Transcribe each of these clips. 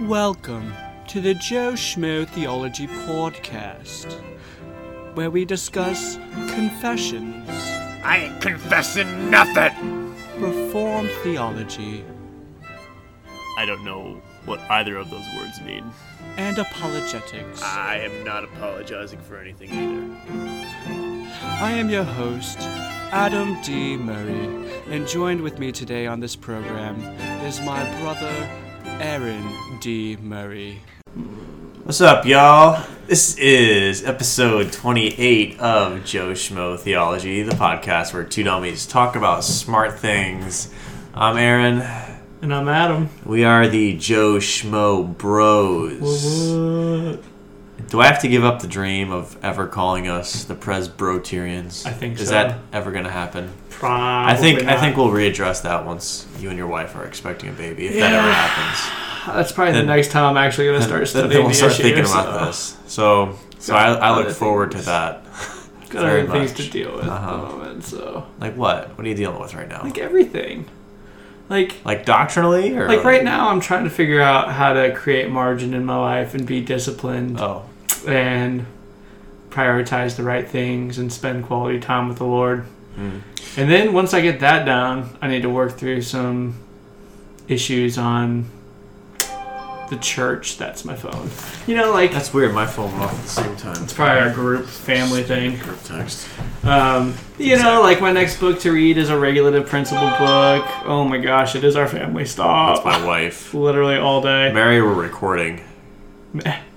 Welcome to the Joe Schmo Theology Podcast, where we discuss confessions, I ain't confessing nothing. Reformed theology, I don't know what either of those words mean. and apologetics. I am not apologizing for anything either. I am your host, Adam D. Murray, and joined with me today on this program is my brother, Aaron D. Murray. What's up, y'all? This is episode 28 of Joe Schmo Theology, the podcast where two dummies talk about smart things. I'm Aaron. And I'm Adam. We are the Joe Schmo Bros. Do I have to give up the dream of ever calling us the Presbyterians? I think Is so. that ever going to happen? Probably I think I think we'll readdress that once you and your wife are expecting a baby, if that ever happens. that's probably then- the next time I'm actually going to start studying then we'll start issue, thinking so about this. So, so I, I look forward to things. that. Got other things much. to deal with Uh-huh. at the moment. So Like what? What are you dealing with right now? like everything, like Like doctrinally, or like right now I'm trying to figure out how to create margin in my life and be disciplined Oh, and prioritize the right things and spend quality time with the Lord. Mm. And then once I get that down, I need to work through some issues on the church. That's my phone. You know, like that's weird. My phone went off at the same time. it's probably our group family thing. Group text. Um, you know, like my next book to read is a regulative principle book. Oh my gosh, it is our family. That's Stop. my wife. Literally all day. Mary, we're recording.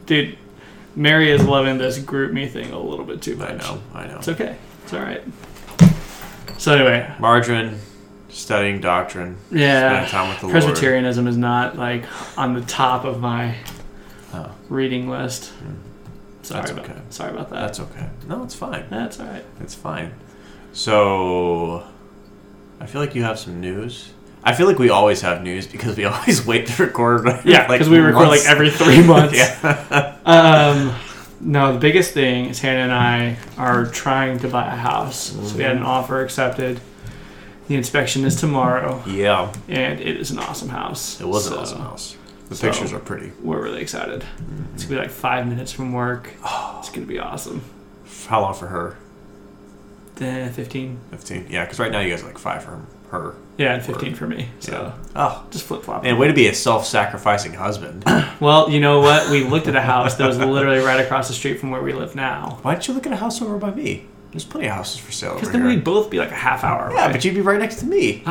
Dude, Mary is loving this GroupMe thing a little bit too much. I know. I know. It's okay. It's all right. So anyway, Margarine, studying doctrine. yeah, Spending time with the Lord. Presbyterianism is not like on the top of my Oh. reading list. Sorry That's about okay. sorry about that. That's okay. No, it's fine. That's all right. It's fine. So, I feel like you have some news. I feel like we always have news because we always wait to record. Yeah, like, because we record once- like every three months. yeah. Um, no, the biggest thing is Hannah and I are trying to buy a house. So we had an mm-hmm. offer accepted. The inspection is tomorrow, yeah. and it is an awesome house. It was So an awesome house. The so- pictures are pretty. We're really excited. Mm-hmm. It's gonna be like five minutes from work. Oh. It's gonna be awesome. How long for her? Then fifteen. 15. Yeah, because right now you guys are like five for her. Yeah, and fifteen for me. So. Oh, just flip flop. man, way to be a self sacrificing husband. Well, you know what? We looked at a house that was literally right across the street from where we live now. Why didn't you look at a house over by me? There's plenty of houses for sale over Because here. then we'd both be like a half hour away. yeah, but you'd be right next to me.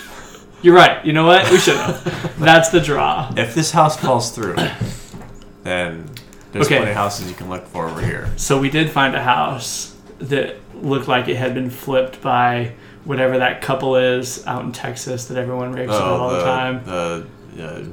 You're right. You know what? We should have. That's the draw. If this house falls through, then there's Okay. plenty of houses you can look for over here. So we did find a house that looked like it had been flipped by whatever that couple is out in Texas that everyone raves about all the, time. Oh, The uh,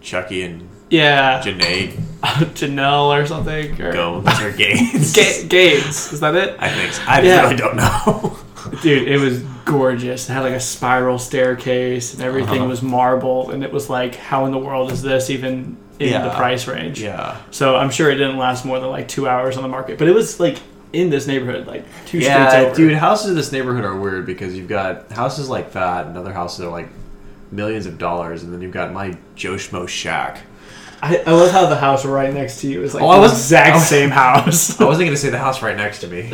Chucky and Yeah, Janae Janelle or something. Or Gomes or Gaines. Ga- Gaines. Is that it? I think so. I Yeah. really don't know. Dude, it was gorgeous. It had like a spiral staircase and everything Uh-huh. was marble. And it was like, how in the world is this even in Yeah. the price range? yeah. So I'm sure it didn't last more than like two hours on the market. But it was like in this neighborhood, like two streets Yeah, over. dude, houses in this neighborhood are weird because you've got houses like that and other houses that are like millions of dollars, and then you've got my Joe Schmo shack. I, I love how the house right next to you is like Oh, I the was- exact I was- same house. I wasn't gonna say the house right next to me.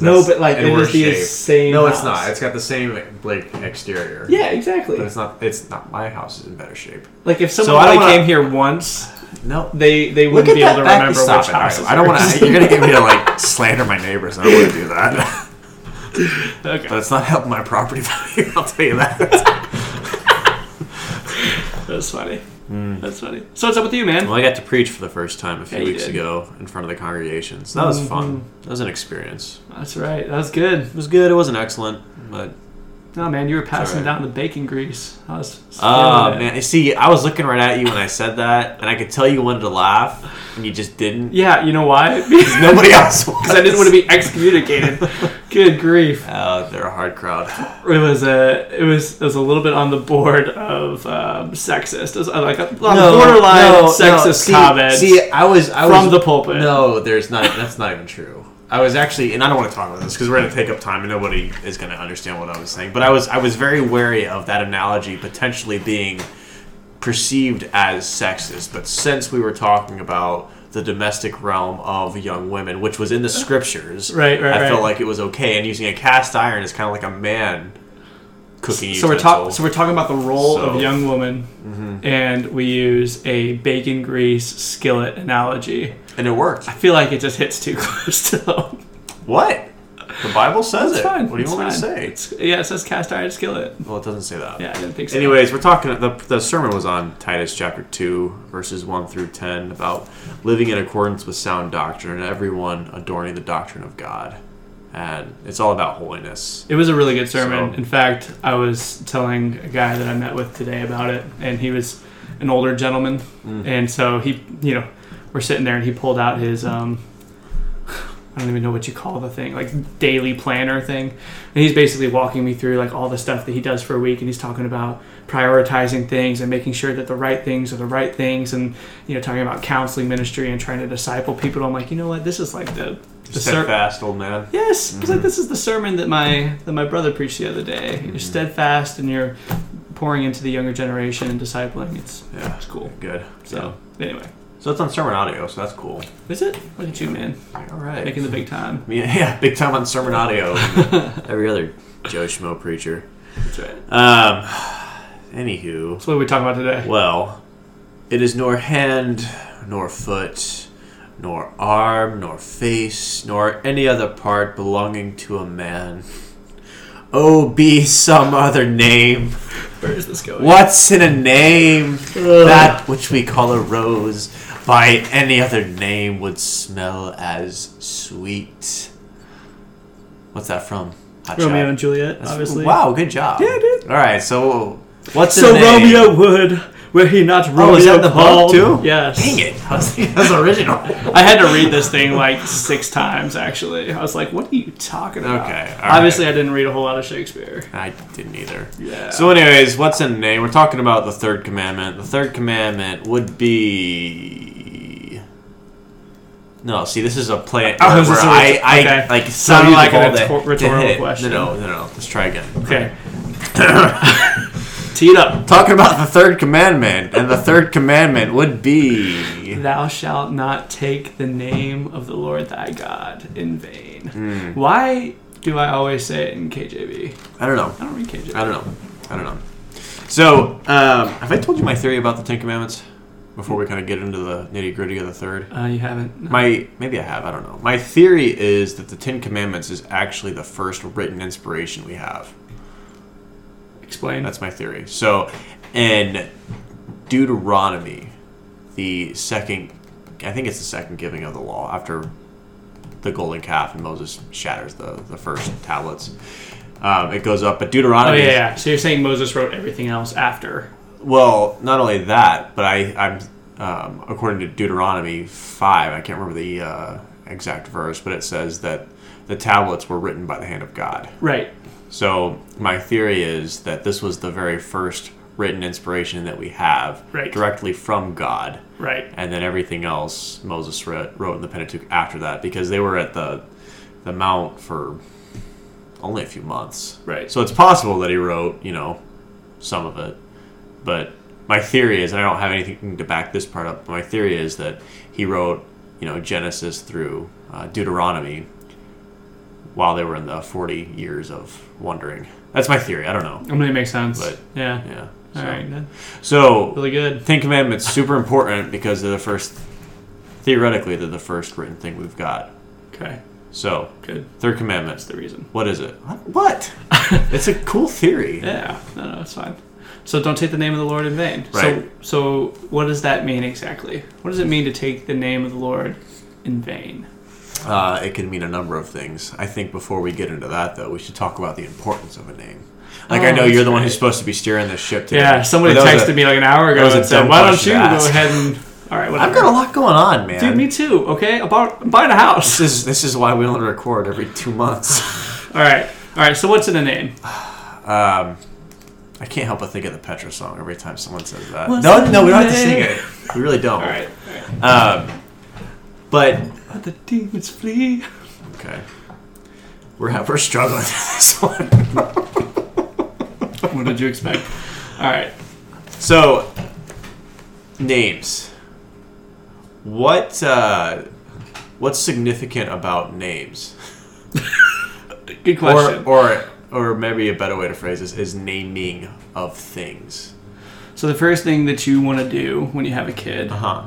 No, but, like, it is worse the same No, it's not. It's got the same like exterior. yeah, exactly. But it's not. It's not. My house is in better shape. Like if someone So I wanna- came here once, No. they they wouldn't at be that able to back- remember stop which it. house. I, I don't want to. You're gonna get me to like slander my neighbors. I don't want to do that. okay, But it's not helping my property value. I'll tell you that. that's funny. Hmm. That's funny. So what's up with you, man? Well, I got to preach for the first time a few Yeah, weeks did. ago in front of the congregation. So that was fun. Mm-hmm. That was an experience. That's right. That was good. It was good. It wasn't excellent, but Oh man, you were passing alright. down the bacon grease. I was. oh feeling it. man, see, I was looking right at you when I said that, and I could tell you wanted to laugh, and you just didn't. Yeah, you know why? Because Nobody else. Because I didn't want to be excommunicated. good grief. Oh, they're a hard crowd. It was a it was it was a little bit on the board of um, sexist. It was uh, like a, on borderline sexist see, comment See, I was I was from was, the pulpit. No, there's not. That's not even true. I was actually, and I don't want to talk about this because we're going to take up time, and nobody is going to understand what I was saying. But I was, I was very wary of that analogy potentially being perceived as sexist, but since we were talking about the domestic realm of young women, which was in the scriptures, Right, right, I felt like it was okay. And using a cast iron is kind of like a man cooking So we're utensil. talking. So we're talking about the role So- Mm-hmm. of young woman, and we use a bacon grease skillet analogy. And it worked. I feel like it just hits too close to home. What? The Bible says it. fine. What do you it's want me to say? It's, yeah, it says cast iron skillet. well, it doesn't say that. Yeah, I didn't think so. Anyways, we're talking. The, the sermon was on Titus chapter two, verses one through ten, about living in accordance with sound doctrine and everyone adorning the doctrine of God, and it's all about holiness. It was a really good sermon. So- In fact, I was telling a guy that I met with today about it, and he was an older gentleman, Mm. and so he, you know, we're sitting there, and he pulled out his, um, I don't even know what you call the thing, like daily planner thing, and he's basically walking me through like all the stuff that he does for a week, and he's talking about prioritizing things and making sure that the right things are the right things, and you know, talking about counseling ministry and trying to disciple people. I'm like, you know what, this is like the the ser- Steadfast, old man. Yes, Mm-hmm. like this is the sermon that my that my brother preached the other day. Mm-hmm. You're steadfast and you're pouring into the younger generation and discipling. It's Yeah, it's cool. good. So anyway, So it's on SermonAudio, so that's cool. is it? Look at you, man, All right. making the big time. yeah, yeah, big time on SermonAudio. Every other Joe Schmo preacher. That's right. Um. Anywho, So what are we talking about today? Well, it is nor hand, nor foot, nor arm, nor face, nor any other part belonging to a man. Oh, be some other name. Where is this going? What's in a name? That which we call a rose, by any other name would smell as sweet. What's that from? Hot Romeo Shot? and Juliet, That's- obviously. Wow, good job. Yeah, dude. All right, so what's So name? Romeo would, were he not Romeo Oh, is that the book, too? Yes. Dang it! That's original. I had to read this thing like six times. Actually, I was like, "What are you talking about?" Okay, Obviously, right. I didn't read a whole lot of Shakespeare. I didn't either. Yeah. So, anyways, what's in a name? We're talking about the third commandment. The third commandment would be. No, see, this is a play Oh, where, is this where a I, I okay. like Sounded like a rhetor- rhetorical question. No, no, no, no. Let's try again. Okay. Tee it up. Talking about the third commandment, and the third commandment would be. Thou shalt not take the name of the Lord thy God in vain. Hmm. Why do I always say it in KJV? I don't know. I don't read KJV. I don't know. I don't know. So, um, have I told you my theory about the Ten Commandments before we kind of get into the nitty gritty of the third? Uh, you haven't. My maybe I have. I don't know. My theory is that the Ten Commandments is actually the first written inspiration we have. Explain. That's my theory. So, in Deuteronomy, the second, I think it's the second giving of the law after the golden calf and Moses shatters the the first tablets. Um, it goes up, but oh Deuteronomy. yeah, yeah. So you're saying Moses wrote everything else after? Well, not only that, but I, I'm um, according to Deuteronomy five. I can't remember the uh, exact verse, but it says that the tablets were written by the hand of God. Right. So my theory is that this was the very first written inspiration that we have Right. directly from God, Right. and then everything else Moses wrote, wrote in the Pentateuch after that because they were at the the mount for only a few months. Right. So it's possible that he wrote, you know, some of it. But my theory is, and I don't have anything to back this part up, but my theory is that he wrote, you know, Genesis through uh, Deuteronomy while they were in the 40 years of wandering. That's my theory. I don't know. I mean, it makes sense. But, yeah. Yeah. All So, right. Good. so Really good. Ten Commandments super important because they're the first. Theoretically, they're the first written thing we've got. Okay. So, Good. third commandment. That's the reason. What is it? What? it's a cool theory. Yeah. No, no, it's fine. So don't take the name of the Lord in vain. Right. So, so what does that mean exactly? What does it mean to take the name of the Lord in vain? Uh, it can mean a number of things. I think before we get into that, though, we should talk about the importance of a name. Like, I Oh, know you're the one who's supposed to be steering this ship today. Yeah. Somebody But that was texted a- me like an hour ago and said, "Why don't you go ahead and?" All right. Whatever. I've got a lot going on, man. Dude, me too. Okay. About I'm buying a house. This is this is why we only record every two months. All right. All right. So what's in a name? Um, I can't help but think of the Petra song every time someone says that. What's no, no, we don't have to sing it. We really don't. All right. All right. Um, but Let the demons flee. okay, we're we're struggling with this one. What did you expect? All right. So, names. What uh, what's significant about names? Good question. Or, or or maybe a better way to phrase this is naming of things. so the first thing that you want to do when you have a kid Uh huh.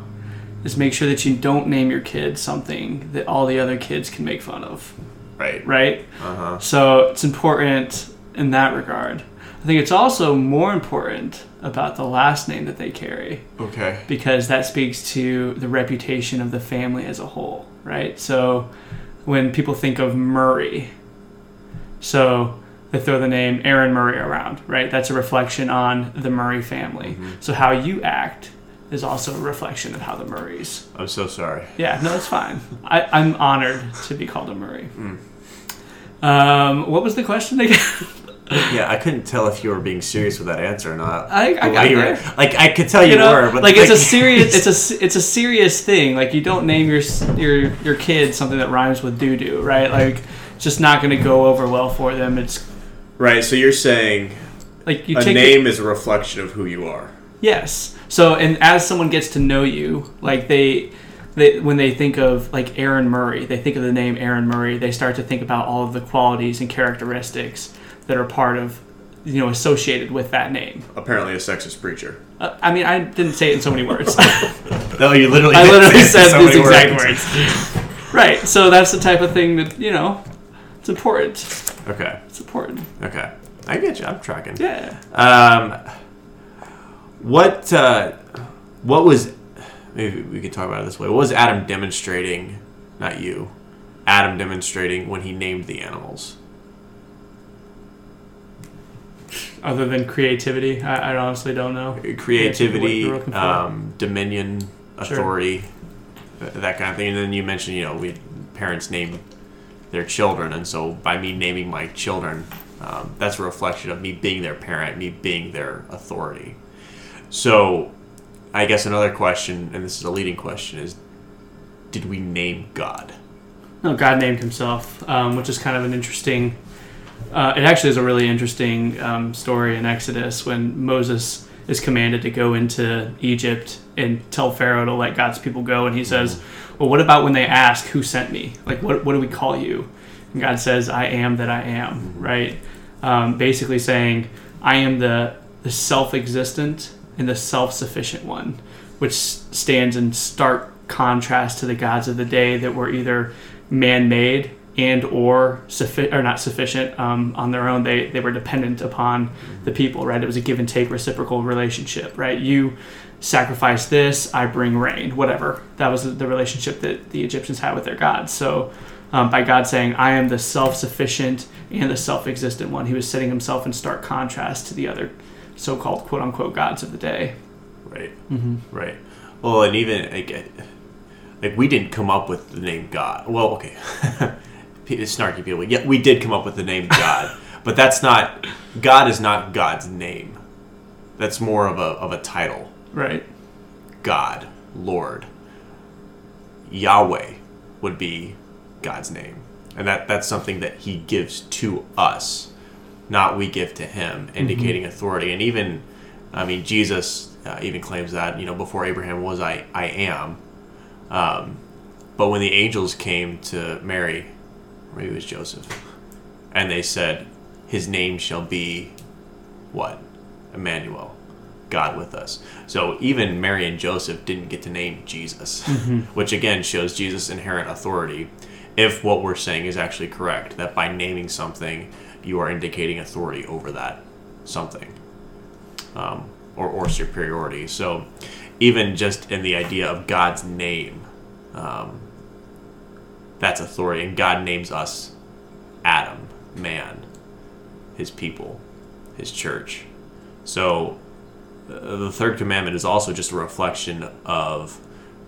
is make sure that you don't name your kid something that all the other kids can make fun of, Right. right? Uh huh. So it's important in that regard. I think it's also more important about the last name that they carry Okay. because that speaks to the reputation of the family as a whole, right? So when people think of Murray, so they throw the name Aaron Murray around, right? That's a reflection on the Murray family. So how you act is also a reflection of how the Murrays. I'm so sorry. Yeah, no, it's fine. I, I'm honored to be called a Murray. Um, what was the question again? Yeah, I couldn't tell if you were being serious with that answer or not. I- I got way you were- there. like I could tell you, you know, were, but like it's a serious, it's a it's a serious thing. Like you don't name your your your kid something that rhymes with doo doo, right? Like it's just not going to go over well for them. It's right. So you're saying like you a take name is a reflection of who you are. Yes. So, and as someone gets to know you, like they, they, when they think of like Aaron Murray, they think of the name Aaron Murray. They start to think about all of the qualities and characteristics that are part of, you know, associated with that name. Apparently, a sexist preacher. Uh, I mean, I didn't say it in so many words. No, you literally. I literally said so these exact words. words. right. So that's the type of thing that you know, it's important. Okay. It's important. Okay. I get you. I'm tracking. Yeah. Um, what uh, what was maybe we could talk about it this way. What was Adam demonstrating? Not you. Adam demonstrating when he named the animals. Other than creativity, I, I honestly don't know. Creativity, what you're looking for. um, dominion, authority, th- that kind of thing. And then you mentioned, you know, we parents name their children, and so by me naming my children, um, that's a reflection of me being their parent, me being their authority. So, I guess another question, and this is a leading question, is did we name God? No, God named himself, um, which is kind of an interesting. Uh, it actually is a really interesting um, story in Exodus when Moses is commanded to go into Egypt and tell Pharaoh to let God's people go, and he says, "Well, what about when they ask who sent me? Like, what what do we call you?" And God says, "I am that I am." Right? Um, basically saying, "I am the the self-existent and the self-sufficient one," which stands in stark contrast to the gods of the day that were either man-made and or suffi- or not sufficient um, on their own they, they were dependent upon the people right it was a give and take reciprocal relationship right you sacrifice this i bring rain whatever that was the relationship that the egyptians had with their gods so um, by god saying i am the self-sufficient and the self-existent one he was setting himself in stark contrast to the other so-called quote-unquote gods of the day Right. Mm-hmm. Right. Well, and even like, like we didn't come up with the name God. Well, okay, snarky people. Yeah, we did come up with the name God, but that's not God is not God's name. That's more of a of a title. Right God, Lord, Yahweh would be God's name, and that that's something that He gives to us, not we give to Him, indicating authority. And even, I mean, Jesus uh, even claims that you know before Abraham was, I I am. Um, but when the angels came to Mary, or maybe it was Joseph, and they said, "His name shall be what? Emmanuel." God with us. So even Mary and Joseph didn't get to name Jesus, which again shows Jesus' inherent authority. If what we're saying is actually correct, that by naming something, you are indicating authority over that something um, or, or superiority. So even just in the idea of God's name, um, that's authority. And God names us Adam, man, his people, his church. So the third commandment is also just a reflection of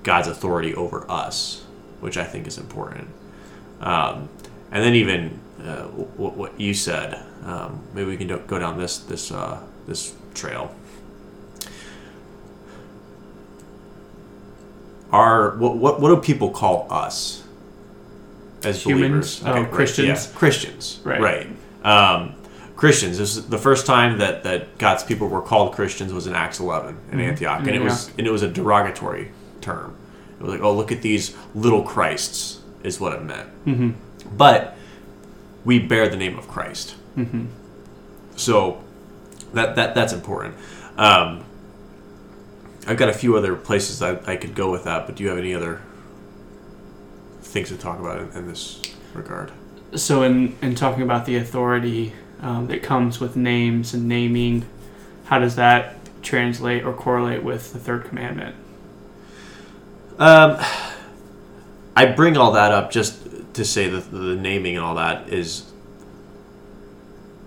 God's authority over us, which I think is important. Um, and then even uh, what, what you said, um, maybe we can do, go down this this uh, this trail. Are what, what what do people call us as Humans? believers? Oh, right, Christians? yeah, Christians, Right. Right. Um, Christians. This is the first time that, that God's people were called Christians was in Acts 11 in Antioch, and it was and it was a derogatory term. It was like, oh, look at these little Christs, is what it meant. Mm-hmm. But we bear the name of Christ, mm-hmm. so that that that's important. Um, I've got a few other places I, I could go with that, but do you have any other things to talk about in, in this regard? So, in in talking about the authority um, that comes with names and naming, how does that translate or correlate with the third commandment? Um, I bring all that up just to say that the naming and all that is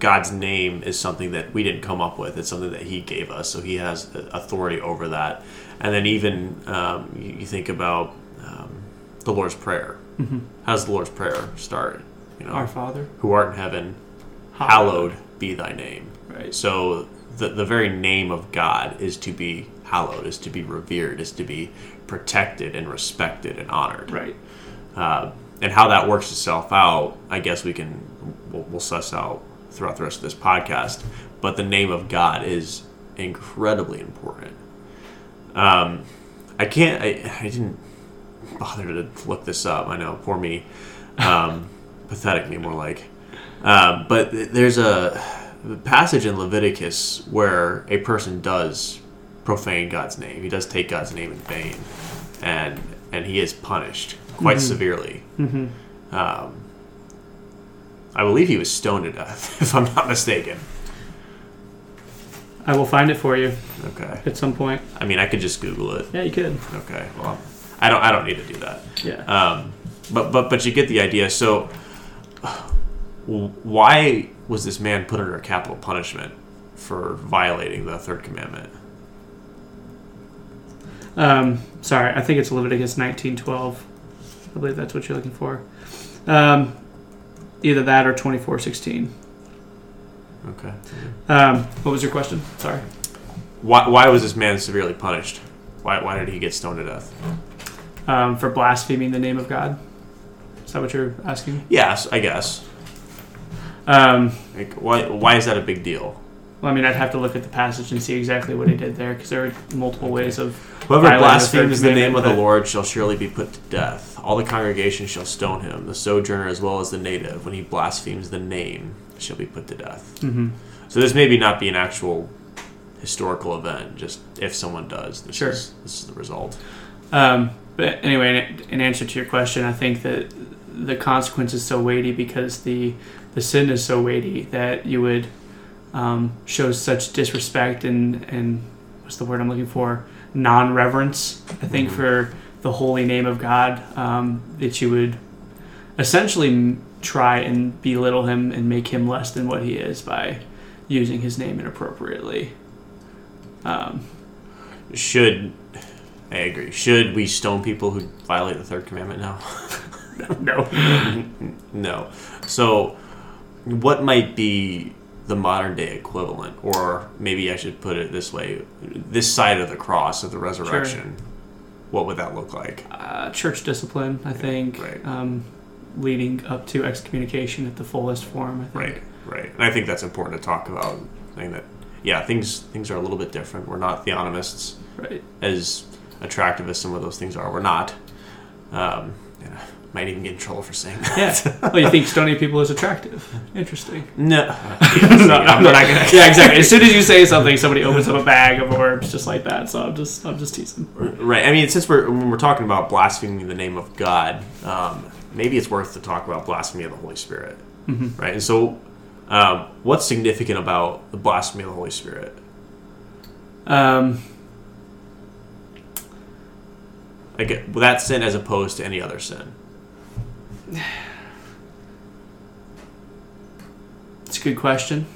God's name is something that we didn't come up with. It's something that He gave us, so He has authority over that. And then even um, you, think about um, the Lord's Prayer. Mm-hmm. How does the Lord's Prayer start? You know, Our Father, who art in heaven, hallowed, be Thy name. Right. So the the very name of God is to be hallowed, is to be revered, is to be protected and respected and honored. Right. Uh, and how that works itself out, I guess we can we'll, we'll suss out throughout the rest of this podcast. But the name of God is incredibly important. Um, I can't. I, I didn't bother to look this up. I know, poor me. Um, pathetic me, more like. Um, but there's a passage in Leviticus where a person does profane God's name. He does take God's name in vain, and and he is punished quite mm-hmm. severely. Mm-hmm. Um, I believe he was stoned to death, if I'm not mistaken. I will find it for you. Okay. At some point. I mean, I could just Google it. Yeah, you could. Okay. Well, I don't. I don't need to do that. Yeah. Um, but but but you get the idea. So, why was this man put under capital punishment for violating the third commandment? Um, sorry, I think it's Leviticus 19:12. I believe that's what you're looking for. Um, either that or 24:16. Okay. Um, what was your question? Sorry. Why, why was this man severely punished? Why, why did he get stoned to death? Um, for blaspheming the name of God. Is that what you're asking? Yes, I guess. Um, like, why, why is that a big deal? Well, I mean, I'd have to look at the passage and see exactly what he did there, because there are multiple ways of. Whoever blasphemes the name of the Lord shall surely be put to death. All the congregation shall stone him, the sojourner as well as the native, when he blasphemes the name, shall be put to death. Mm-hmm. So this maybe not be an actual historical event, just if someone does, this sure. is this is the result. Um, but anyway, in answer to your question, I think that the consequence is so weighty because the the sin is so weighty that you would um, shows such disrespect and and what's the word I'm looking for non reverence. I think mm-hmm. for the holy name of God um, that you would essentially try and belittle him and make him less than what he is by using his name inappropriately. Um, Should I agree? Should we stone people who violate the third commandment now? no. no. So, what might be the modern day equivalent, or maybe I should put it this way: this side of the cross of the resurrection. Sure. What would that look like? Uh, church discipline, I think, right. um, leading up to excommunication at the fullest form. I think. Right, right, and I think that's important to talk about. Saying that, yeah, things things are a little bit different. We're not theonomists, right? As attractive as some of those things are, we're not. Um, yeah might even get in trouble for saying that. Yeah. Well, you think stoning people is attractive? Interesting. No. no I'm not gonna. yeah, exactly. As soon as you say something, somebody opens up a bag of orbs just like that. So I'm just, I'm just teasing. Right. I mean, since we're when we're talking about blaspheming the name of God, um, maybe it's worth to talk about blasphemy of the Holy Spirit. Mm-hmm. Right. And so, um, what's significant about the blasphemy of the Holy Spirit? Um. Like that sin as opposed to any other sin. It's a good question.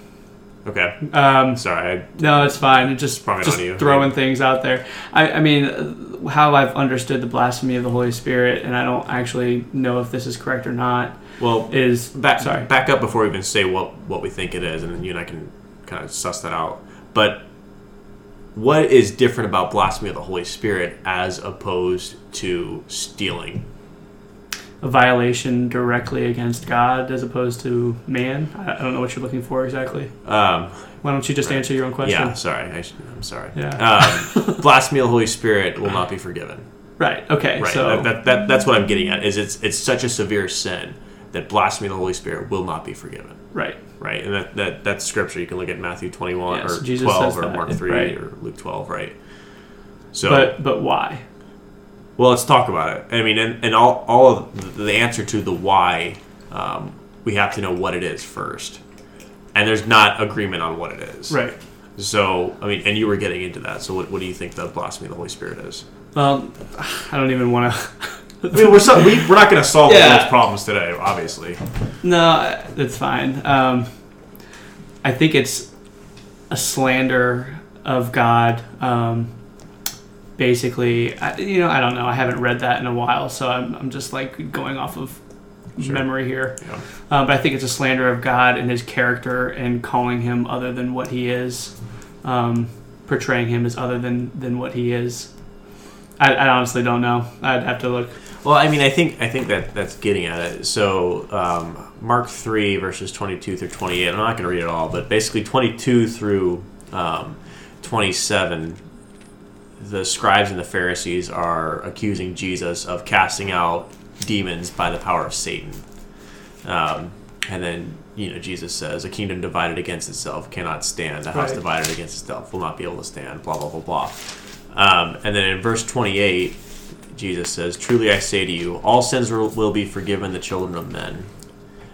Okay. Um, Sorry. I, no, it's fine. It just Probably just throwing things out there. I, I mean, how I've understood the blasphemy of the Holy Spirit, and I don't actually know if this is correct or not. Well, is back sorry. back up before we even say what what we think it is, and then you and I can kind of suss that out. But what is different about blasphemy of the Holy Spirit as opposed to stealing? A violation directly against God as opposed to man? I, don't know what you're looking for exactly. Um, Why don't you just answer your own question? yeah, sorry. I, I'm sorry. Yeah. Um, blasphemy of the Holy Spirit will not be forgiven. Right. Okay. Right. So that, that, that, that's what I'm getting at. Is it's it's such a severe sin that blasphemy of the Holy Spirit will not be forgiven. right. Right. And that, that that's scripture. You can look at Matthew 21 Yes, or Jesus 12 or that, Mark 3 right. or Luke 12. Right. So But but why? Well, let's talk about it. I mean, and, and all, all of the, answer to the why, um, we have to know what it is first. And there's not agreement on what it is. Right. So, I mean, and you were getting into that. So, what, what do you think the blasphemy of the Holy Spirit is? Well, I don't even want to. I mean, we're, so, we, we're not going to solve Yeah. those problems today, obviously. No, that's fine. Um, I think it's a slander of God. Um, basically, I, you know, I don't know. I haven't read that in a while, so I'm, I'm just like going off of Sure. memory here. Yeah. Uh, but I think it's a slander of God and His character and calling Him other than what He is, um, portraying Him as other than than what He is. I, I honestly don't know. I'd have to look. Well, I mean, I think I think that that's getting at it. So, um, Mark three verses twenty two through twenty eight. I'm not going to read it all, but basically twenty two through um, twenty seven. The scribes and the Pharisees are accusing Jesus of casting out demons by the power of Satan. Um, and then you know Jesus says, "A kingdom divided against itself cannot stand. A house Right. divided against itself will not be able to stand." Blah blah blah blah. Um, and then in verse twenty eight. Jesus says, Truly I say to you, all sins will will be forgiven the children of men,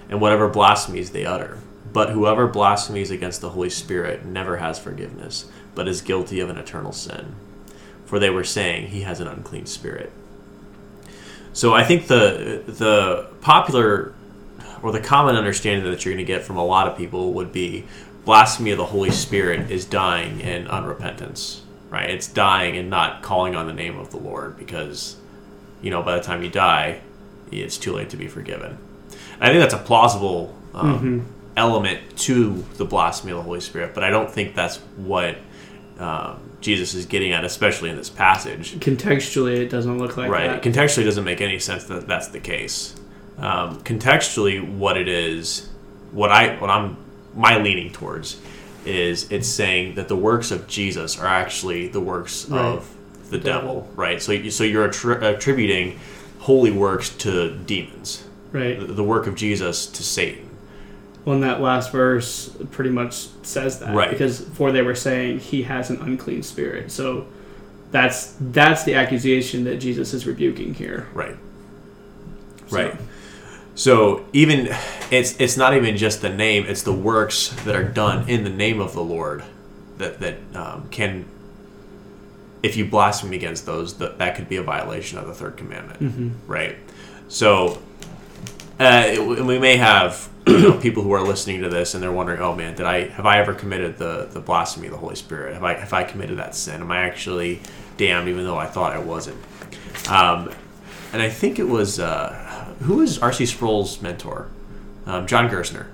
and whatever blasphemies they utter. But whoever blasphemies against the Holy Spirit never has forgiveness, but is guilty of an eternal sin. For they were saying, He has an unclean spirit. So I think the the popular or the common understanding that you're going to get from a lot of people would be blasphemy of the Holy Spirit is dying in unrepentance, right? It's dying and not calling on the name of the Lord because, you know, by the time you die, it's too late to be forgiven. I think that's a plausible um, element to the blasphemy of the Holy Spirit, but I don't think that's what um, Jesus is getting at, especially in this passage Contextually, it doesn't look like right. that. Contextually, it doesn't make any sense that that's the case. Um, contextually, what it is, what I, what I'm, my leaning towards, is it's saying that the works of Jesus are actually the works Right. of the devil, right? So, you- so you're attri- attributing holy works to demons, right. the, the work of Jesus to Satan. Well, that last verse pretty much says that, Right. Because for they were saying he has an unclean spirit, so that's that's the accusation that Jesus is rebuking here. Right. So- Right. So even it's it's not even just the name; it's the works that are done in the name of the Lord that that um, can. If you blaspheme against those, that that could be a violation of the third commandment, right? So, uh, it- we may have people who are listening to this and they're wondering, "Oh man, did I have I ever committed the the blasphemy of the Holy Spirit? Have I have I committed that sin? Am I actually damned, even though I thought I wasn't?" Um, and I think it was uh, who was R.C. Sproul's mentor, um, John Gerstner.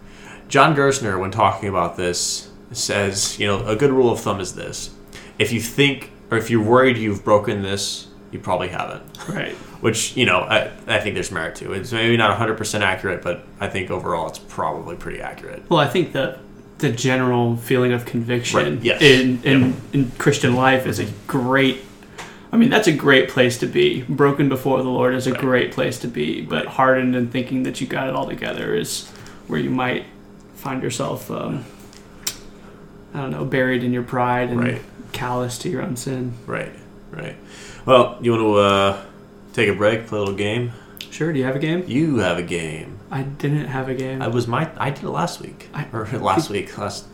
John Gerstner, when talking about this, says, you know, a good rule of thumb is this: if you think or if you're worried you've broken this, you probably haven't. Right. Which you know, I, I think there's merit to. It's maybe not 100 percent accurate, but I think overall it's probably pretty accurate. Well, I think the the general feeling of conviction Right, yes. in, in in Christian life is a great. I mean, that's a great place to be. Broken before the Lord is a Right. great place to be, but hardened and thinking that you got it all together is where you might find yourself. Um, I don't know, buried in your pride and Right. callous to your own sin. Right, right. Well, you want to uh, take a break, play a little game? Sure. Do you have a game? You have a game. I didn't have a game. I was my. I did it last week, I- or last week, last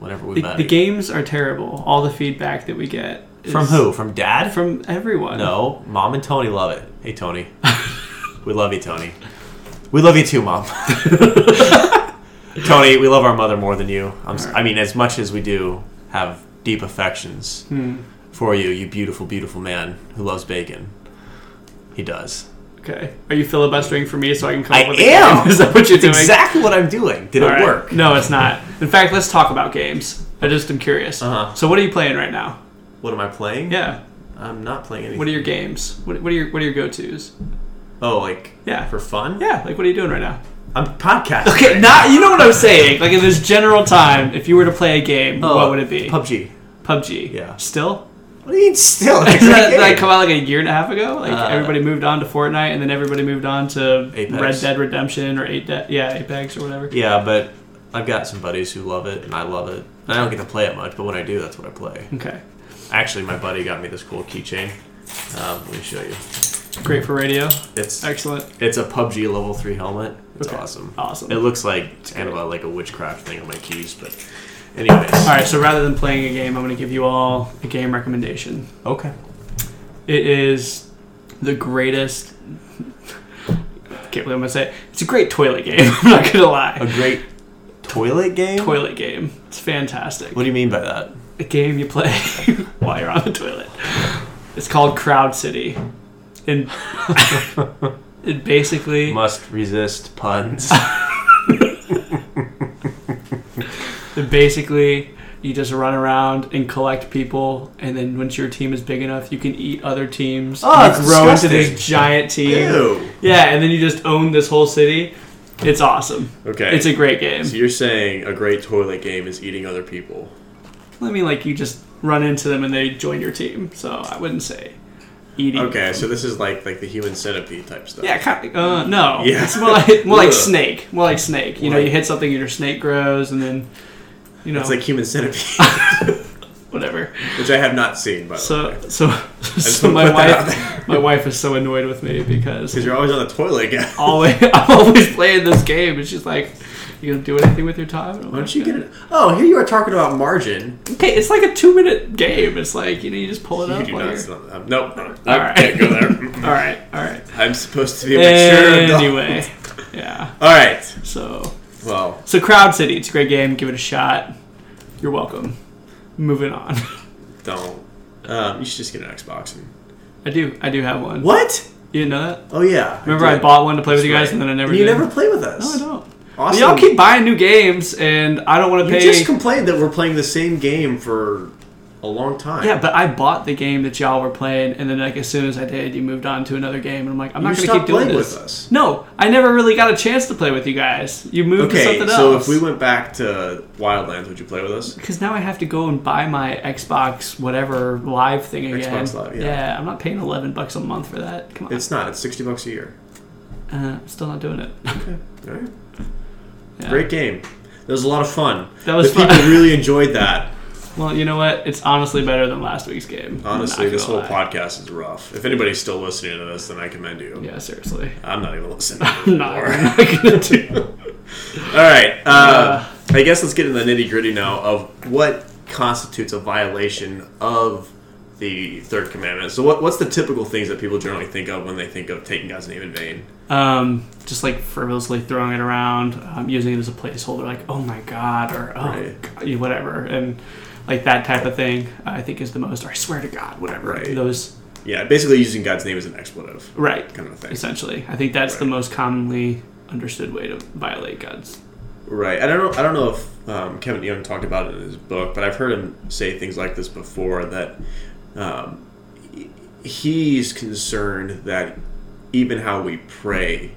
whenever we the, met. the games are terrible. All the feedback that we get From who? From Dad? From everyone. no, Mom and Tony love it. Hey, Tony. we love you, Tony. We love you too, Mom. Tony, we love our mother more than you. I'm, s- I mean, as much as we do have deep affections Hmm. for you, you beautiful, beautiful man who loves bacon. He does. Okay. Are you filibustering for me so I can come I up with a am. game? Is that what you're That's doing? exactly what I'm doing. Did All it right. work? No, it's not. In fact, let's talk about games. I just am curious. Uh-huh. So, what are you playing right now? What am I playing? Yeah. I'm not playing anything. What are your games? What, what are your What are your go tos? Oh, like Yeah. for fun? Yeah, like what are you doing right now? I'm podcasting. Okay, right not you know what I'm saying. Like in this general time, if you were to play a game, now. what would it be? PUBG. PUBG. Yeah. Still? What do you mean still? Did that, come out like a year and a half ago? Like Uh, everybody moved on to Fortnite, and then everybody moved on to Apex. Red Dead Redemption or Eight De- yeah Apex or whatever. Yeah, but I've got some buddies who love it, and I love it. I don't get to play it much, but when I do, that's what I play. Okay, Actually, my buddy got me this cool keychain. Um, let me show you. great for radio. It's Excellent. it's a PUBG level three helmet. It's Okay. awesome. Awesome. It looks like it's kind of a, like a witchcraft thing on my keys, but anyways. All right, so rather than playing a game, I'm going to give you all a game recommendation. Okay. It is the greatest. Can't believe I'm gonna say it. It's a great toilet game. I'm not gonna lie. A great toilet game. Toilet game. It's fantastic. What do you mean by that? A game you play while you're on the toilet. It's called Crowd City, and it basically Must resist puns. It basically you just run around and collect people, and then once your team is big enough, you can eat other teams. Oh, you grow into this giant team. Ew. Yeah, and then you just own this whole city. It's awesome. Okay. It's a great game. so you're saying a great toilet game is eating other people? I mean, like you just run into them and they join your team. So I wouldn't say eating. Okay, them. so this is like like the human centipede type stuff. yeah, kind of, uh, no. Yeah. It's more like more like snake. More like snake. You know, you hit something and your snake grows, and then you know It's like human centipede, whatever. which I have not seen, by the So way. so so my put that out wife my wife is so annoyed with me because Because you're always on the toilet again. always I'm always playing this game, and she's like, "You gonna do anything with your time?" Why don't you "Yeah." get it? Oh, here you are talking about margin. Okay, it's like a two minute game. It's like you know you just pull it You up. do not. you're- Um, nope. All I right. can't go there. All right, all right. I'm supposed to be a mature. Anyway, yeah. All right. So, Well, so Crowd City, it's a great game. Give it a shot. You're welcome. Moving on. don't. Um, you should just get an Xbox. And... I do, I do have one. What? You didn't know that? Oh yeah. Remember, I, did. bought one to play with That's you guys, right. and then I never. You did. never play with us. No, I don't. Awesome. Y'all keep buying new games, and I don't want to pay. You just complained that we're playing the same game for a long time. yeah, but I bought the game that y'all were playing, and then like as soon as I did, you moved on to another game, and I'm like, I'm you not going to keep doing playing this. with us. No, I never really got a chance to play with you guys. You moved to something so else. So if we went back to Wildlands, would you play with us? Because now I have to go and buy my Xbox whatever live thing again. Xbox Live, yeah. I'm not paying eleven bucks a month for that. Come on, It's not. It's sixty bucks a year. uh, I'm still not doing it. Okay. All right. Yeah. Great game. That was a lot of fun. That was the fun. people really enjoyed that. Well, you know what? It's honestly better than last week's game. Honestly, this whole lie. podcast is rough. If anybody's still listening to this, then I commend you. Yeah, seriously. I'm not even listening I'm not, not gonna do. All right. Uh, I guess let's get into the nitty gritty now of what constitutes a violation of the third commandment. So, what, what's the typical things that people generally think of when they think of taking God's name in vain? Um, just like frivolously throwing it around, um, using it as a placeholder, like "Oh my God" or "Oh Right. God," whatever, and like that type of thing. I think is the most. Or I swear to God, whatever. Right. Those Yeah, basically using God's name as an expletive right. kind of thing. Essentially, I think that's the most commonly understood way to violate God's. Right. I don't know. I don't know if um, Kevin DeYoung talked about it in his book, but I've heard him say things like this before. That um, he's concerned that even how we pray,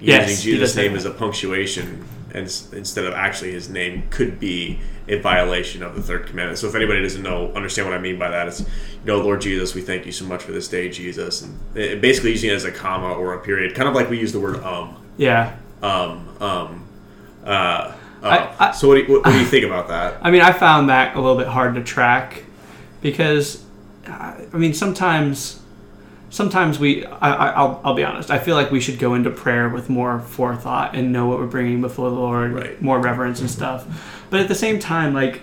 Yes, using Jesus' name as a punctuation instead of actually his name could be a violation of the third commandment. So if anybody doesn't know, understand what I mean by that, it's you know, Lord Jesus, we thank you so much for this day, Jesus, and it, basically using it as a comma or a period, kind of like we use the word um Yeah, um, um, uh, uh. I- I- so what do, you, what, what do you think about that? I mean, I found that a little bit hard to track because, I mean, sometimes, sometimes we, I, I, I'll, I'll be honest, I feel like we should go into prayer with more forethought and know what we're bringing before the Lord, Right. more reverence and stuff. But at the same time, like,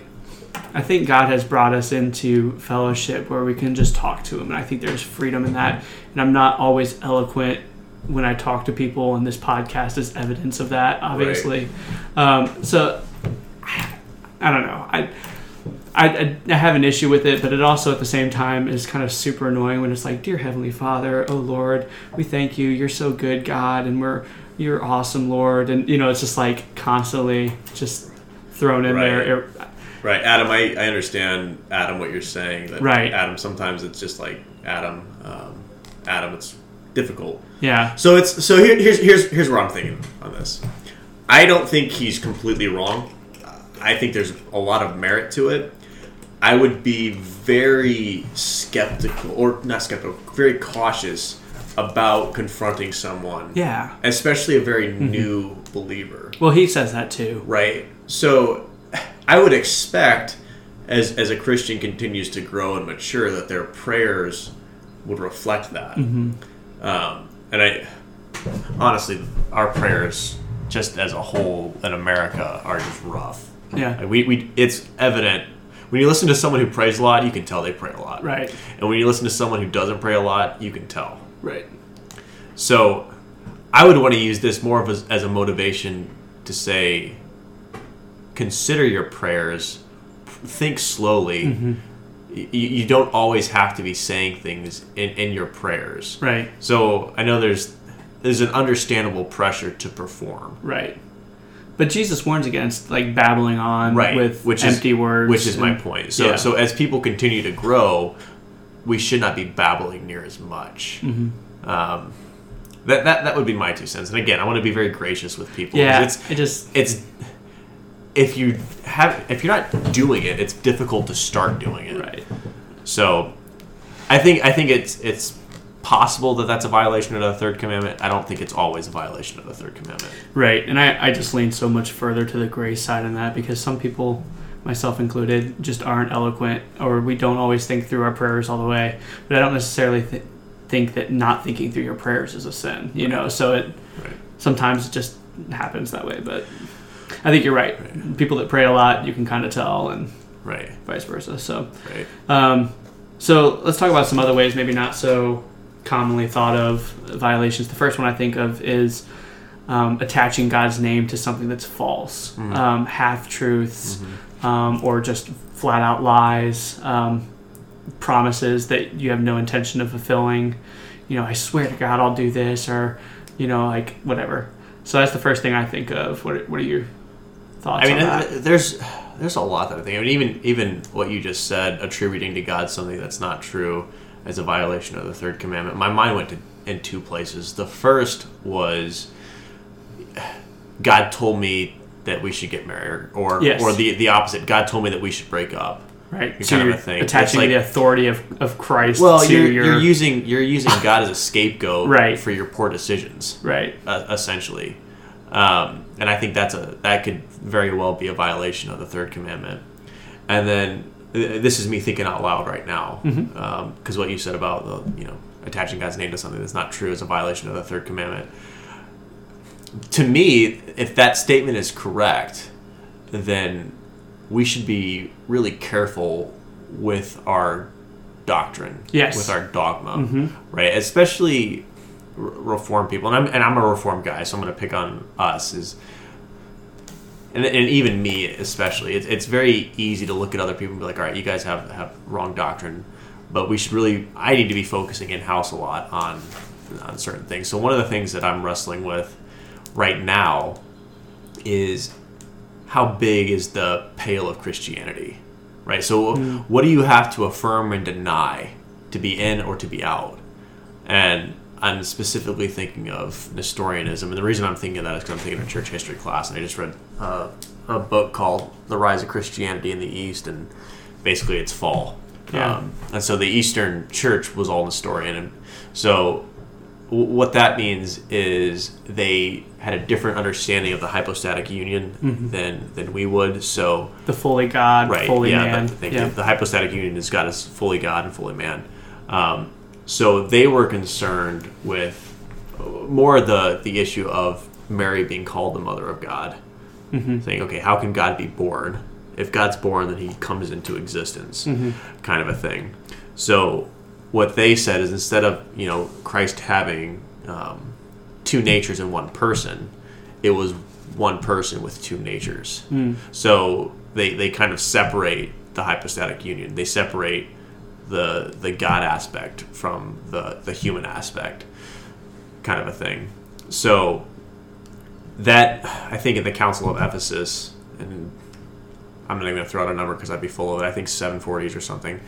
I think God has brought us into fellowship where we can just talk to Him, and I think there's freedom in that. And I'm not always eloquent when I talk to people, and this podcast is evidence of that, obviously. Um, so I don't know. I, I I have an issue with it, but it also at the same time is kind of super annoying when it's like, "Dear Heavenly Father, oh Lord, we thank you. You're so good, God, and we're you're awesome, Lord." And you know, it's just like constantly just thrown in there. Right, Adam. I, I understand, Adam, what you're saying. That Right. Adam. Sometimes it's just like Adam. Um, Adam. It's difficult. Yeah. So it's so here, here's here's here's where I'm thinking on this. I don't think he's completely wrong. I think there's a lot of merit to it. I would be very skeptical, or not skeptical, very cautious about confronting someone, Yeah. especially a very new believer, Well, he says that too. right? So I would expect, as as a Christian continues to grow and mature, that their prayers would reflect that. Um, and I, Honestly, our prayers, just as a whole in America, are just rough. Yeah. Like we, we, it's evident when you listen to someone who prays a lot, you can tell they pray a lot. Right. And when you listen to someone who doesn't pray a lot, you can tell. Right. So, I would want to use this more of as, as a motivation to say, consider your prayers, think slowly. Mm-hmm. Y- You, you don't always have to be saying things in, in your prayers. Right. So I know there's there's an understandable pressure to perform. Right. But Jesus warns against like babbling on Right, with which is- empty words. Which is my point. So yeah. so as people continue to grow, we should not be babbling near as much. Mm-hmm. Um, that, that that would be my two cents. And again, I want to be very gracious with people. Yeah. It's it just it's if you have if you're not doing it, it's difficult to start doing it. right. So I think I think it's it's possible that that's a violation of the third commandment. I don't think it's always a violation of the third commandment. Right. And I, I just lean so much further to the gray side on that because some people, myself included, just aren't eloquent or we don't always think through our prayers all the way. But I don't necessarily th- think that not thinking through your prayers is a sin, you know? So it Right. sometimes it just happens that way. But I think you're right. People that pray a lot, you can kind of tell, and Right. vice versa. So. Right. Um, so let's talk about some other ways, maybe not so commonly thought of violations. The first one I think of is um, attaching God's name to something that's false, um, half truths, um, or just flat out lies, um, promises that you have no intention of fulfilling. You know, I swear to God, I'll do this, or you know, like whatever. So that's the first thing I think of. What are, what are your thoughts I mean, on that? there's there's a lot that I think. I mean, even even what you just said, attributing to God something that's not true, as a violation of the third commandment. My mind went to in two places. The first was God told me that we should get married, or Yes. or the the opposite. God told me that we should break up. right? kind So of you're attaching like- the authority of, of Christ Well, to you're, your you're using you're using God as a scapegoat Right. for your poor decisions. right. uh, essentially. Um, and I think that's a that could very well be a violation of the third commandment. And then th- this is me thinking out loud right now, mm-hmm. um, because what you said about the you know attaching God's name to something that's not true is a violation of the third commandment. To me, if that statement is correct, then we should be really careful with our doctrine, Yes. with our dogma, mm-hmm. right? Especially r- reform people, and I'm and I'm a reform guy, so I'm going to pick on us is. And, and even me especially, it's, it's very easy to look at other people and be like, all right, you guys have, have wrong doctrine, but we should really, I need to be focusing in house a lot on on certain things. So one of the things that I'm wrestling with right now is how big is the pale of Christianity, right? So hmm. what do you have to affirm and deny to be in or to be out? And I'm specifically thinking of Nestorianism, and the reason I'm thinking of that is because I'm thinking of a church history class, and I just read uh, a book called "The Rise of Christianity in the East," and basically it's fall. Yeah. Um, and so the Eastern Church was all Nestorian, and so w- what that means is they had a different understanding of the hypostatic union than than we would. So The fully God, right, fully yeah, man. The, yeah. the hypostatic union is God is fully God and fully man. Um, so they were concerned with uh, more the the issue of Mary being called the mother of God, Mm-hmm. saying, okay, how can God be born? If God's born, then He comes into existence, Mm-hmm. kind of a thing. So what they said is instead of you know Christ having um, two natures in one person, it was one person with two natures. So they, they kind of separate the hypostatic union. They separate the the God aspect from the, the human aspect, kind of a thing. So that I think in the Council of Ephesus, and I'm not even going to throw out a number because I'd be full of it. I think 740s or something.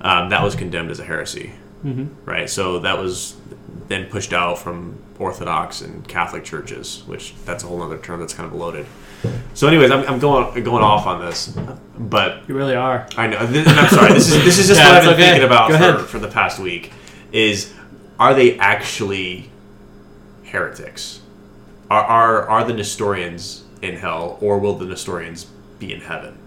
Um, that was condemned as a heresy, Mm-hmm. right? So that was then pushed out from Orthodox and Catholic churches, which that's a whole other term that's kind of loaded. So, anyways, I'm, I'm going going off on this, but You really are. I know. This, I'm sorry. This is this is just Yeah, what I've been okay. thinking about Go for, ahead. for the past week. Is are they actually heretics? Are, are are the Nestorians in hell, or will the Nestorians be in heaven?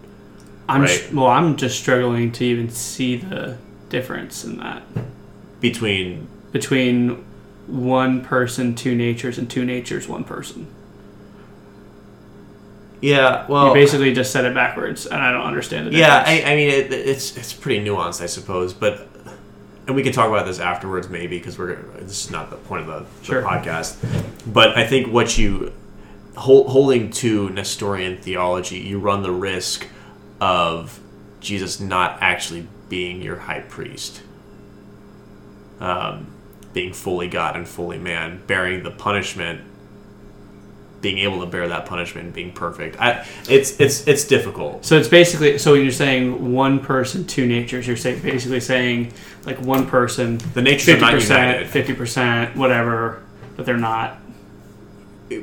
I'm Right. sh- well. I'm just struggling to even see the difference in that Between between one person, two natures, and two natures, one person. Yeah, well, you basically just said it backwards, and I don't understand it. yeah. I, I mean, it, it's it's pretty nuanced, I suppose, but and we can talk about this afterwards, maybe, because we're this is not the point of the, the Sure. podcast. But I think what you hol- holding to Nestorian theology, you run the risk of Jesus not actually being your high priest, um, being fully God and fully man, bearing the punishment, being able to bear that punishment, and being perfect. I, it's it's it's difficult. So it's basically so you're saying one person, two natures. You're saying basically saying like one person, The natures are fifty not percent, united, fifty percent, whatever, but they're not.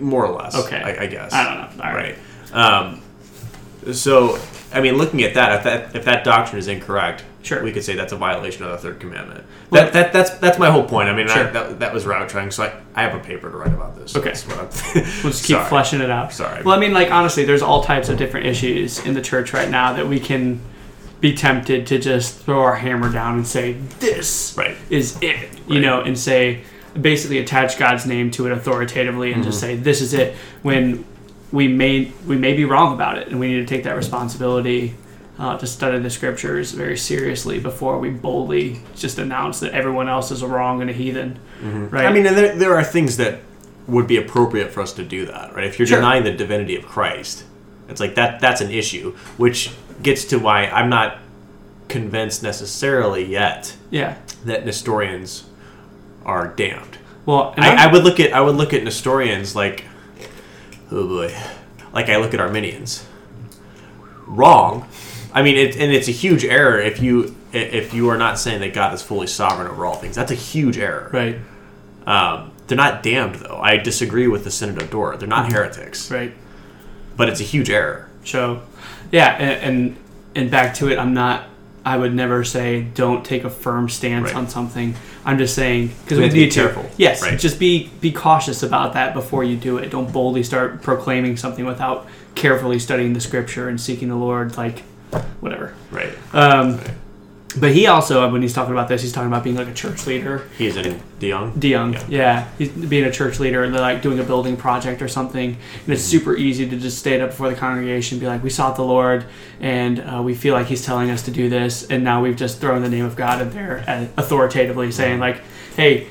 more or less. Okay. I, I guess. I don't know. All right. Right. Um, so, I mean, looking at that, if that if that doctrine is incorrect, Sure. we could say that's a violation of the third commandment. That, that that's that's my whole point. I mean, I, that, that was was trying. So I, I have a paper to write about this. Okay. What I'm, We'll just keep Sorry. fleshing it out. Sorry. Well, I mean, like honestly, there's all types of different issues in the church right now that we can be tempted to just throw our hammer down and say this Right. is it, you Right. know, and say basically attach God's name to it authoritatively and Mm-hmm. just say this is it when we may we may be wrong about it and we need to take that responsibility uh, to study the scriptures very seriously before we boldly just announce that everyone else is wrong and a heathen, right? Mm-hmm. I mean, and there, there are things that would be appropriate for us to do that, right? If you're Sure. denying the divinity of Christ, it's like that. That's an issue, which gets to why I'm not convinced necessarily yet yeah. that Nestorians are damned. Well, I, I would look at I would look at Nestorians like, oh boy, like I look at Arminians. Wrong. I mean, it, and it's a huge error if you if you are not saying that God is fully sovereign over all things. That's a huge error. right. Um, they're not damned though. I disagree with the Synod of Dort. They're not heretics, Right. but it's a huge error. So, yeah, and, and and back to it. I'm not. I would never say don't take a firm stance Right. on something. I'm just saying because We we, have to be need to. careful. Yes, Right. just be be cautious about that before you do it. Don't boldly start proclaiming something without carefully studying the scripture and seeking the Lord. Like, whatever. Right. Um, Right. But he also, when he's talking about this, he's talking about being like a church leader. He's in DeYoung. DeYoung, Yeah. yeah. he's being a church leader and they're like doing a building project or something, and it's super easy to just stand up before the congregation and be like, "We sought the Lord, and uh, we feel like He's telling us to do this, and now we've just thrown the name of God in there uh, authoritatively, saying like, hey."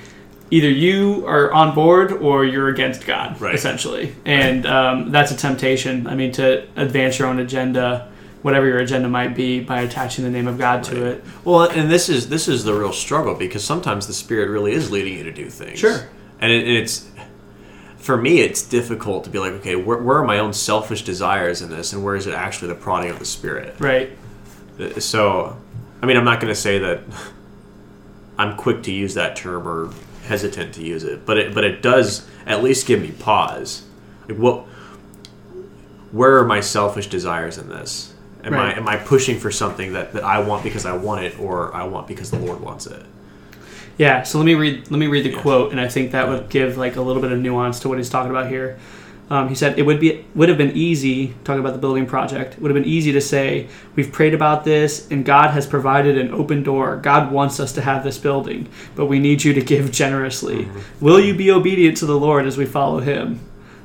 Either you are on board or you're against God, Right. essentially, and um, that's a temptation. I mean, to advance your own agenda, whatever your agenda might be, by attaching the name of God to it. Well, and this is this is the real struggle because sometimes the spirit really is leading you to do things. Sure. And it, it's for me, it's difficult to be like, okay, where, where are my own selfish desires in this, and where is it actually the prodding of the spirit? Right. Uh, So, I mean, I'm not going to say that I'm quick to use that term or hesitant to use it, but it but it does at least give me pause. Like, what? Where are my selfish desires in this? Am Right. I am I pushing for something that, that I want because I want it, or I want because the Lord wants it? Yeah, so let me read let me read the Yeah. quote, and I think that would give like a little bit of nuance to what he's talking about here. Um, he said it would be would have been easy talking about the building project. Would have been easy to say we've prayed about this, and God has provided an open door. God wants us to have this building, but we need you to give generously. Will you be obedient to the Lord as we follow Him?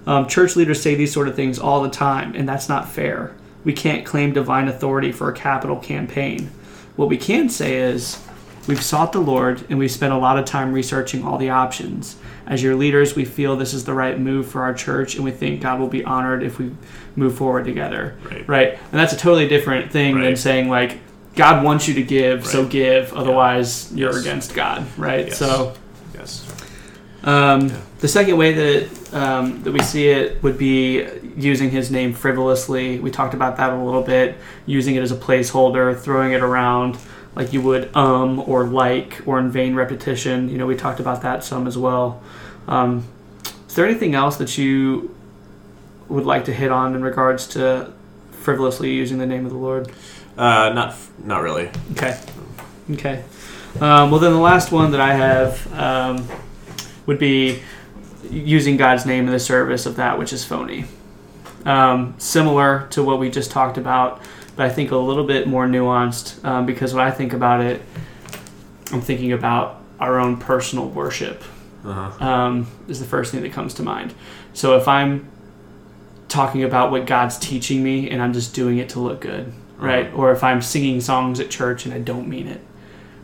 Um, church leaders say these sort of things all the time, and that's not fair. We can't claim divine authority for a capital campaign. What we can say is, we've sought the Lord and we've spent a lot of time researching all the options. As your leaders, we feel this is the right move for our church, and we think God will be honored if we move forward together. Right. right? And that's a totally different thing than saying, like, God wants you to give, so give, otherwise you're Yes. against God, right? Yes. So. Yes. Um, The second way that um, that we see it would be using his name frivolously. We talked about that a little bit, using it as a placeholder, throwing it around like you would um or like or in vain repetition. You know, we talked about that some as well. Um, is there anything else that you would like to hit on in regards to frivolously using the name of the Lord? Uh, not not really. Okay. Okay. Um, well, then the last one that I have um, would be using God's name in the service of that which is phony. Um, similar to what we just talked about, but I think a little bit more nuanced um, because when I think about it, I'm thinking about our own personal worship Uh-huh. um, is the first thing that comes to mind. So if I'm talking about what God's teaching me and I'm just doing it to look good, right? Or if I'm singing songs at church and I don't mean it,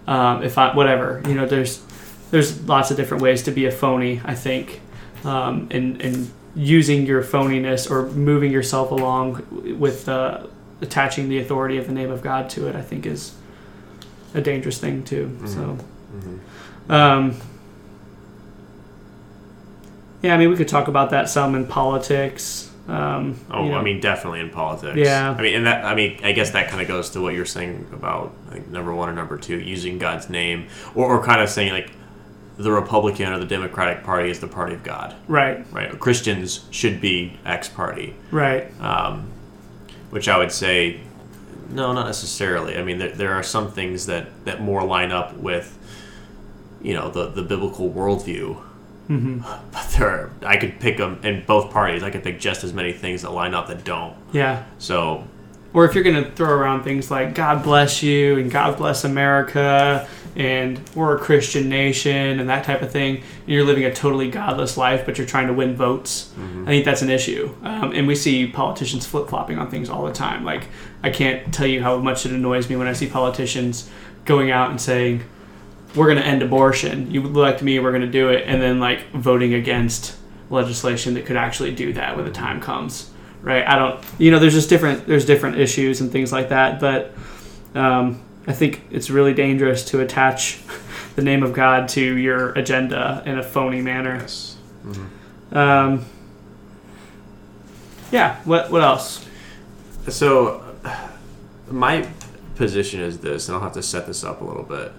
um, if I whatever, you know, there's there's lots of different ways to be a phony. I think, um, and and using your phoniness or moving yourself along with uh, attaching the authority of the name of God to it, I think is a dangerous thing too. So. Um, yeah, I mean, we could talk about that some in politics. Um, Oh, you know, I mean, definitely in politics. Yeah. I mean, and that. I mean, I guess that kind of goes to what you're saying about like number one or number two, using God's name, or, or kind of saying like the Republican or the Democratic Party is the party of God, right, right? Christians should be X party, right, um, which I would say, no, not necessarily. I mean, there, there are some things that that more line up with, you know, the the biblical worldview. hmm But there, are, I could pick them in both parties. I could pick just as many things that line up that don't. yeah. So Or if you're going to throw around things like "God bless you" and "God bless America" and "We're a Christian nation" and that type of thing, and you're living a totally godless life, but you're trying to win votes, I think that's an issue. Um, and we see politicians flip flopping on things all the time. Like I can't tell you how much it annoys me when I see politicians going out and saying, "We're going to end abortion. You elect me, we're going to do it," and then like voting against legislation that could actually do that when the time comes right i don't you know there's just different there's different issues and things like that but um, i think it's really dangerous to attach the name of god to your agenda in a phony manner yes. um, yeah what what else So my position is this, and I'll have to set this up a little bit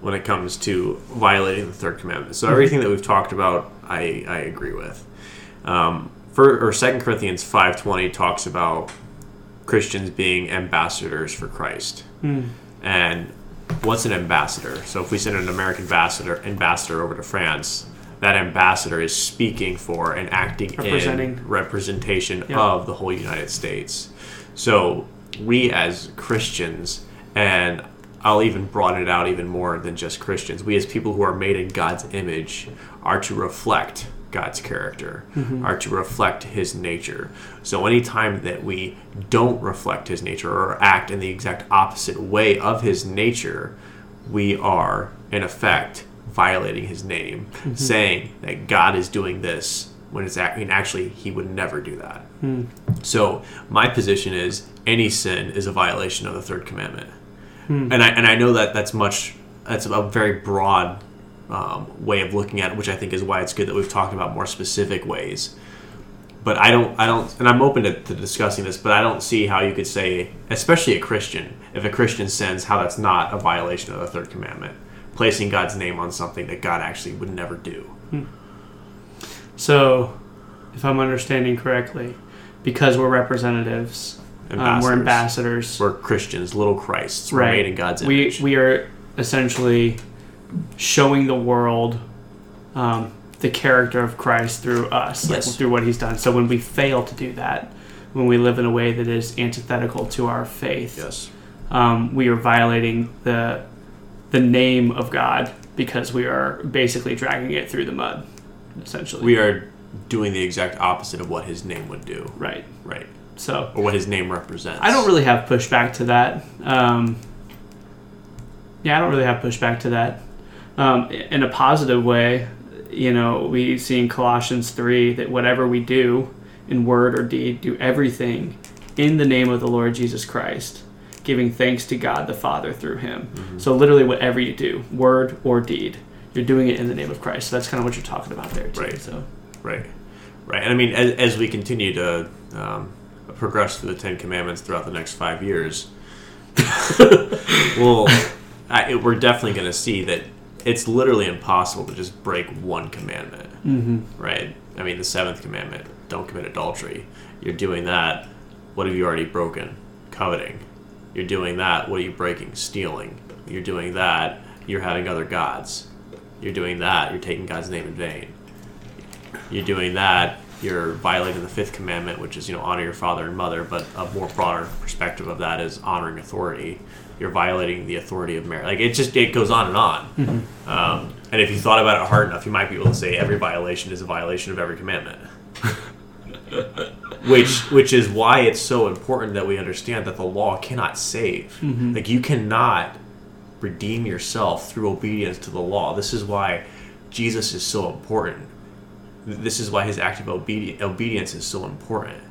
when it comes to violating the third commandment. So everything that we've talked about, I, I agree with. Um, for or Second Corinthians five twenty talks about Christians being ambassadors for Christ. Hmm. And what's an ambassador? So if we send an American ambassador ambassador over to France, that ambassador is speaking for and acting Representing. in representation Yeah. of the whole United States. So we as Christians, and I'll even broaden it out even more than just Christians, we as people who are made in God's image are to reflect God's character, mm-hmm. are to reflect His nature. So anytime that we don't reflect His nature or act in the exact opposite way of His nature, we are, in effect, violating His name, mm-hmm. saying that God is doing this when it's act- I mean, actually He would never do that. Hmm. So my position is any sin is a violation of the third commandment, hmm. and I and I know that that's much that's a very broad um, way of looking at it, which I think is why it's good that we've talked about more specific ways. But I don't I don't and I'm open to, to discussing this, but I don't see how you could say, especially a Christian, if a Christian sins, how that's not a violation of the third commandment, placing God's name on something that God actually would never do. so if i'm understanding correctly because we're representatives um, we're ambassadors We're Christians, little Christs. We're right made in God's image. we we are essentially showing the world um, the character of Christ through us, like, Yes. through what He's done. So when we fail to do that, when we live in a way that is antithetical to our faith, yes. um, we are violating the the name of God because we are basically dragging it through the mud, essentially. We are doing the exact opposite of what his name would do. right. Right. So Or what his name represents. I don't really have pushback to that. Um, yeah, I don't really have pushback to that. Um, in a positive way, you know, we see in Colossians 3 that whatever we do in word or deed, do everything in the name of the Lord Jesus Christ, giving thanks to God the Father through him. So, literally, whatever you do, word or deed, you're doing it in the name of Christ. So, that's kind of what you're talking about there, too. Right. So, Right. Right. And I mean, as, as we continue to um, progress through the Ten Commandments throughout the next five years, we'll I, we're definitely going to see that it's literally impossible to just break one commandment, mm-hmm. right? I mean, the seventh commandment: don't commit adultery. You're doing that. What have you already broken? Coveting. You're doing that. What are you breaking? Stealing. You're doing that. You're having other gods. You're doing that. You're taking God's name in vain. You're doing that. You're violating the fifth commandment, which is you know honor your father and mother. But a more broader perspective of that is honoring authority. You're violating the authority of marriage. Like it just it goes on and on. Um, and if you thought about it hard enough, you might be able to say every violation is a violation of every commandment. which which is why it's so important that we understand that the law cannot save. Like you cannot redeem yourself through obedience to the law. This is why Jesus is so important. This is why his active obedi- obedience is so important.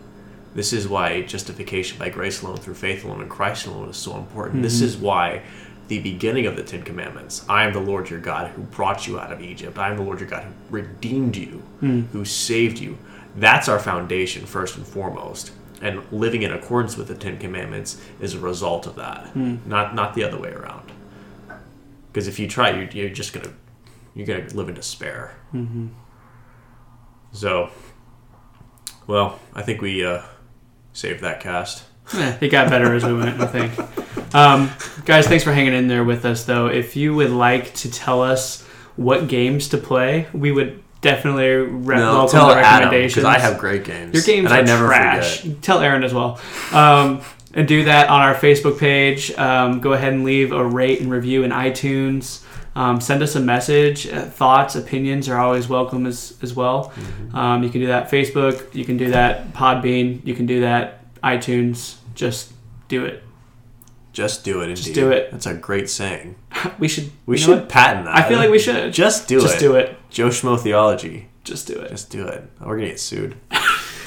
This is why justification by grace alone through faith alone in Christ alone is so important. This is why the beginning of the Ten Commandments I am the Lord your God who brought you out of Egypt. I am the Lord your God who redeemed you, who saved you. That's our foundation, first and foremost. And living in accordance with the Ten Commandments is a result of that, not, not the other way around. Because if you try, you're, you're just gonna you're gonna live in despair. Mm-hmm. So, well, I think we uh, saved that cast. Eh, it got better as we went, I think. Um, guys, thanks for hanging in there with us, though. If you would like to tell us what games to play, we would definitely re- welcome tell the recommendations. because I have great games. Your games and are I never trash. forget. Tell Aaron as well. Um, and do that on our Facebook page. Um, go ahead and leave a rate and review in iTunes. Um, send us a message. Uh, thoughts, opinions are always welcome as, as well. Mm-hmm. Um, you can do that Facebook. You can do that Podbean. You can do that iTunes. Just do it. Just do it. Indeed. do it. That's a great saying. We should. We should what? patent that. I feel like we should. Just do Just it. Just do it. Joe Schmo theology. Just do it. Just do it. We're gonna get sued.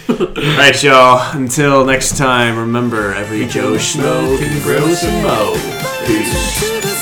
All right, y'all. Until next time, remember every Joe Schmo can grow some mo. Peace. to the sky.